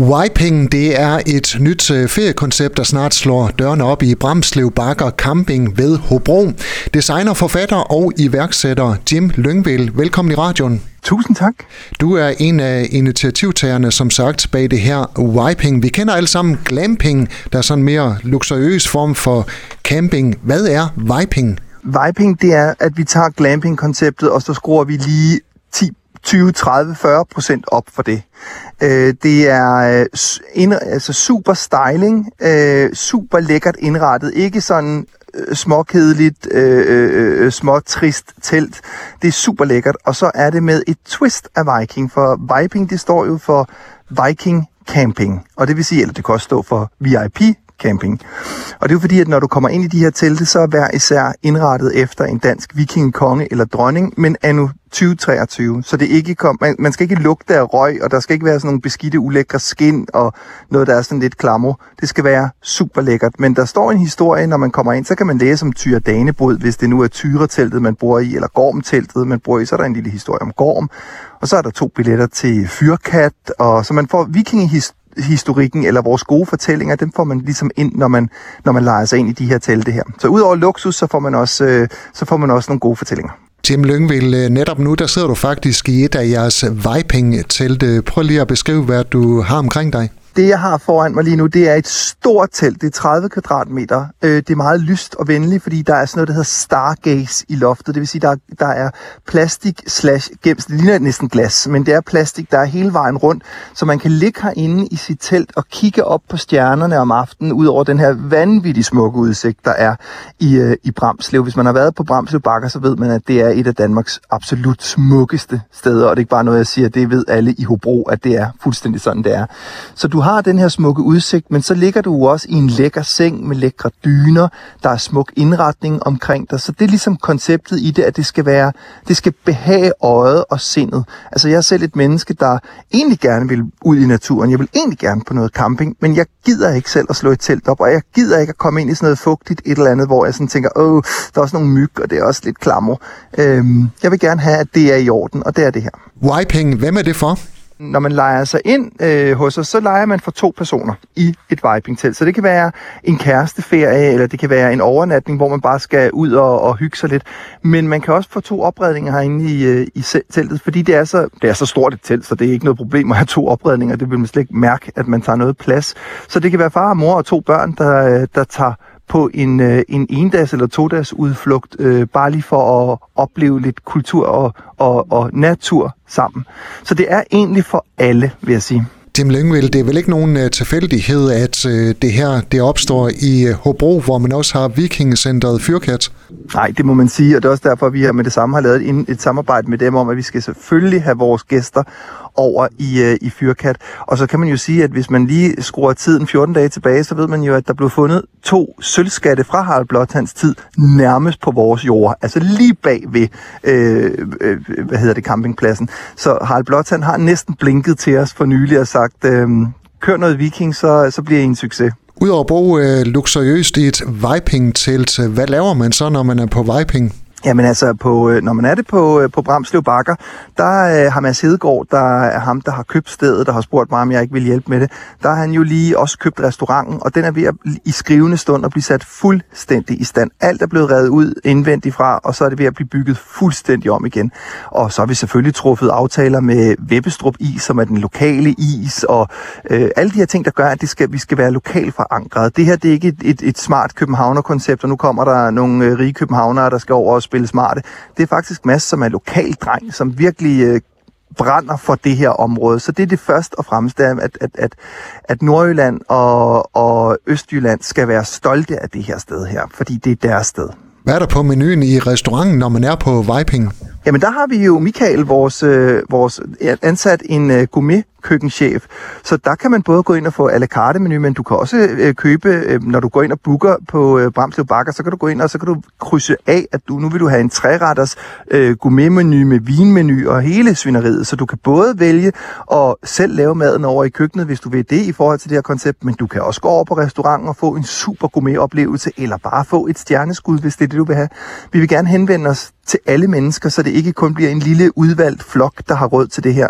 Wiping, det er et nyt øh, feriekoncept, der snart slår dørene op i Bramslev Bakker Camping ved Hobro. Designer, forfatter og iværksætter Jim Lyngvild, velkommen i radioen. Tusind tak. Du er en af initiativtagerne, som sagt, bag det her Wiping. Vi kender alle sammen glamping, der er sådan en mere luksuriøs form for camping. Hvad er Wiping? Viping, det er, at vi tager glamping-konceptet, og så skruer vi lige 10 20, 30, 40 procent op for det. Øh, det er øh, ind, altså super styling, øh, super lækkert indrettet, ikke sådan øh, småkedeligt, øh, øh, øh små trist telt. Det er super lækkert, og så er det med et twist af Viking, for Viking det står jo for Viking Camping, og det vil sige, at det kan også stå for VIP camping. Og det er jo fordi, at når du kommer ind i de her telte, så er hver især indrettet efter en dansk vikingekonge eller dronning, men anno 2023. Så det ikke kom, man, man skal ikke lugte af røg, og der skal ikke være sådan nogle beskidte, ulækre skin og noget, der er sådan lidt klammer. Det skal være super lækkert. Men der står en historie, når man kommer ind, så kan man læse om Tyre Danebrod, hvis det nu er Tyreteltet, man bor i, eller Gormteltet, man bor i. Så er der en lille historie om Gorm. Og så er der to billetter til Fyrkat, og så man får vikingehistorie historikken eller vores gode fortællinger, dem får man ligesom ind, når man, når man leger sig ind i de her telte her. Så udover luksus, så får man også, øh, så får man også nogle gode fortællinger. Tim Lyngvild, øh, netop nu der sidder du faktisk i et af jeres Viping-telte. Prøv lige at beskrive, hvad du har omkring dig. Det, jeg har foran mig lige nu, det er et stort telt. Det er 30 kvadratmeter. Øh, det er meget lyst og venligt, fordi der er sådan noget, der hedder stargaze i loftet. Det vil sige, der, der er plastik slash gems. Det ligner næsten glas, men det er plastik, der er hele vejen rundt. Så man kan ligge herinde i sit telt og kigge op på stjernerne om aftenen, ud over den her vanvittigt smukke udsigt, der er i, øh, i Bramslev. Hvis man har været på Bramslev Bakker, så ved man, at det er et af Danmarks absolut smukkeste steder. Og det er ikke bare noget, jeg siger, det ved alle i Hobro, at det er fuldstændig sådan, det er. Så du har den her smukke udsigt, men så ligger du også i en lækker seng med lækre dyner, der er smuk indretning omkring dig. Så det er ligesom konceptet i det, at det skal være, det skal behage øjet og sindet. Altså jeg er selv et menneske, der egentlig gerne vil ud i naturen. Jeg vil egentlig gerne på noget camping, men jeg gider ikke selv at slå et telt op, og jeg gider ikke at komme ind i sådan noget fugtigt et eller andet, hvor jeg sådan tænker, åh, der er også nogle myg, og det er også lidt klammer. Øhm, jeg vil gerne have, at det er i orden, og det er det her. Wiping, hvem er det for? Når man leger sig ind øh, hos os, så leger man for to personer i et viping-telt. Så det kan være en kæresteferie, eller det kan være en overnatning, hvor man bare skal ud og, og hygge sig lidt. Men man kan også få to opredninger herinde i, øh, i teltet, fordi det er, så, det er så stort et telt, så det er ikke noget problem at have to opredninger. Det vil man slet ikke mærke, at man tager noget plads. Så det kan være far og mor og to børn, der, øh, der tager på en, øh, en endags eller todags udflugt, øh, bare lige for at opleve lidt kultur og, og, og natur sammen. Så det er egentlig for alle, vil jeg sige. Tim Lyngvild, det er vel ikke nogen øh, tilfældighed, at øh, det her det opstår i øh, Hobro, hvor man også har Vikingcenteret Fyrkat? Nej, det må man sige, og det er også derfor, at vi med det samme har lavet et, et samarbejde med dem om, at vi skal selvfølgelig have vores gæster over i, øh, i Fyrkat. Og så kan man jo sige, at hvis man lige skruer tiden 14 dage tilbage, så ved man jo, at der blev fundet to sølvskatte fra Harald Blåtands tid nærmest på vores jord. Altså lige bag ved, øh, øh, hvad hedder det, campingpladsen. Så Harald Blåtand har næsten blinket til os for nylig og sagt, øh, kør noget viking, så, så bliver I en succes. Udover at bo øh, luksuriøst i et viping-telt, hvad laver man så, når man er på viping? Jamen altså, på, øh, når man er det på, øh, på Bramslev Bakker, der øh, har Mads Hedegaard, der er ham, der har købt stedet, der har spurgt mig, om jeg ikke vil hjælpe med det. Der har han jo lige også købt restauranten, og den er ved at i skrivende stund at blive sat fuldstændig i stand. Alt er blevet revet ud indvendigt fra, og så er det ved at blive bygget fuldstændig om igen. Og så har vi selvfølgelig truffet aftaler med Vebbestrup Is, som er den lokale is, og øh, alle de her ting, der gør, at det skal, vi skal være lokalt forankret. Det her det er ikke et, et, et smart københavnerkoncept, og nu kommer der nogle øh, rige københavnere, der skal over og spille smarte. Det er faktisk Mads, som er lokal dreng, som virkelig øh, brænder for det her område. Så det er det først og fremmest, at, at, at, at Nordjylland og, og Østjylland skal være stolte af det her sted her, fordi det er deres sted. Hvad er der på menuen i restauranten, når man er på Viping? Jamen der har vi jo Michael, vores, øh, vores ansat en øh, gourmet køkkenchef. Så der kan man både gå ind og få à la carte menu, men du kan også øh, købe, øh, når du går ind og booker på øh, Bramslev Bakker, så kan du gå ind og så kan du krydse af, at du nu vil du have en træretters øh, gourmetmenu med vinmenu og hele svineriet. Så du kan både vælge at selv lave maden over i køkkenet, hvis du vil det i forhold til det her koncept, men du kan også gå over på restauranten og få en super gourmet oplevelse, eller bare få et stjerneskud, hvis det er det, du vil have. Vi vil gerne henvende os til alle mennesker, så det ikke kun bliver en lille udvalgt flok, der har råd til det her.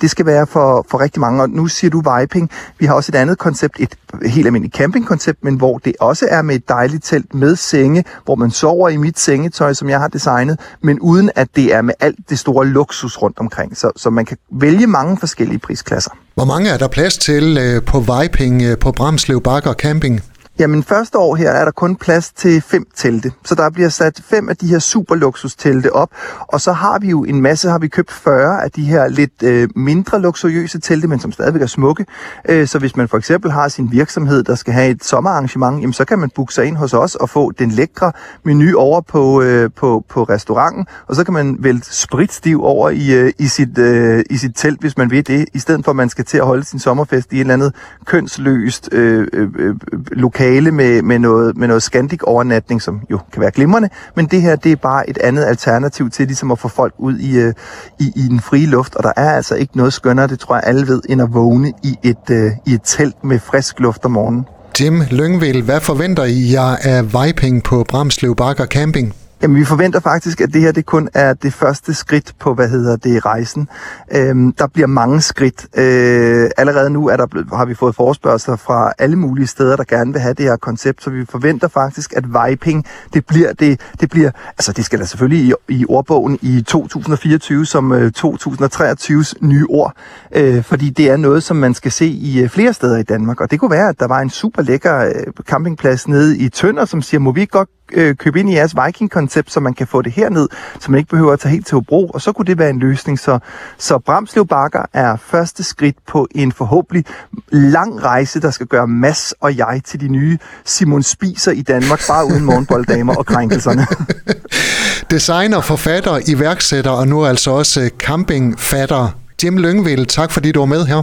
Det skal være for, for rigtig mange, og nu siger du viping. Vi har også et andet koncept, et helt almindeligt campingkoncept, men hvor det også er med et dejligt telt med senge, hvor man sover i mit sengetøj, som jeg har designet, men uden at det er med alt det store luksus rundt omkring. Så, så man kan vælge mange forskellige prisklasser. Hvor mange er der plads til øh, på Viping øh, på Bramslev Bakker Camping? Jamen første år her er der kun plads til fem telte, så der bliver sat fem af de her super luksustelte op, og så har vi jo en masse, har vi købt 40 af de her lidt øh, mindre luksuriøse telte, men som stadigvæk er smukke. Øh, så hvis man for eksempel har sin virksomhed, der skal have et sommerarrangement, jamen så kan man booke sig ind hos os og få den lækre menu over på, øh, på, på restauranten, og så kan man vælge spritstiv over i, øh, i, sit, øh, i sit telt, hvis man vil det, i stedet for at man skal til at holde sin sommerfest i et eller andet kønsløst øh, øh, øh, lokal tale med, med noget, med noget Scandic overnatning, som jo kan være glimrende, men det her det er bare et andet alternativ til ligesom at få folk ud i, øh, i, i den frie luft, og der er altså ikke noget skønnere, det tror jeg alle ved, end at vågne i et, øh, i et telt med frisk luft om morgenen. Jim Lyngvild, hvad forventer I jer af viping på Bramslev Bakker Camping? Jamen, vi forventer faktisk, at det her det kun er det første skridt på, hvad hedder det, rejsen. Øhm, der bliver mange skridt. Øh, allerede nu er der, har vi fået forespørgseler fra alle mulige steder, der gerne vil have det her koncept, så vi forventer faktisk, at viping, det bliver, det, det bliver, altså det skal da selvfølgelig i, i ordbogen i 2024 som øh, 2023's nye ord, øh, fordi det er noget, som man skal se i øh, flere steder i Danmark, og det kunne være, at der var en super lækker øh, campingplads nede i Tønder, som siger, må vi godt øh, købe ind i jeres Viking-koncept, så man kan få det herned, så man ikke behøver at tage helt til Hobro, og så kunne det være en løsning. Så, så Bramslev Bakker er første skridt på en forhåbentlig lang rejse, der skal gøre Mass og jeg til de nye Simon Spiser i Danmark, bare uden morgenbolddamer og krænkelserne. Designer, forfatter, iværksætter og nu altså også campingfatter Jim Lyngvild, tak fordi du var med her.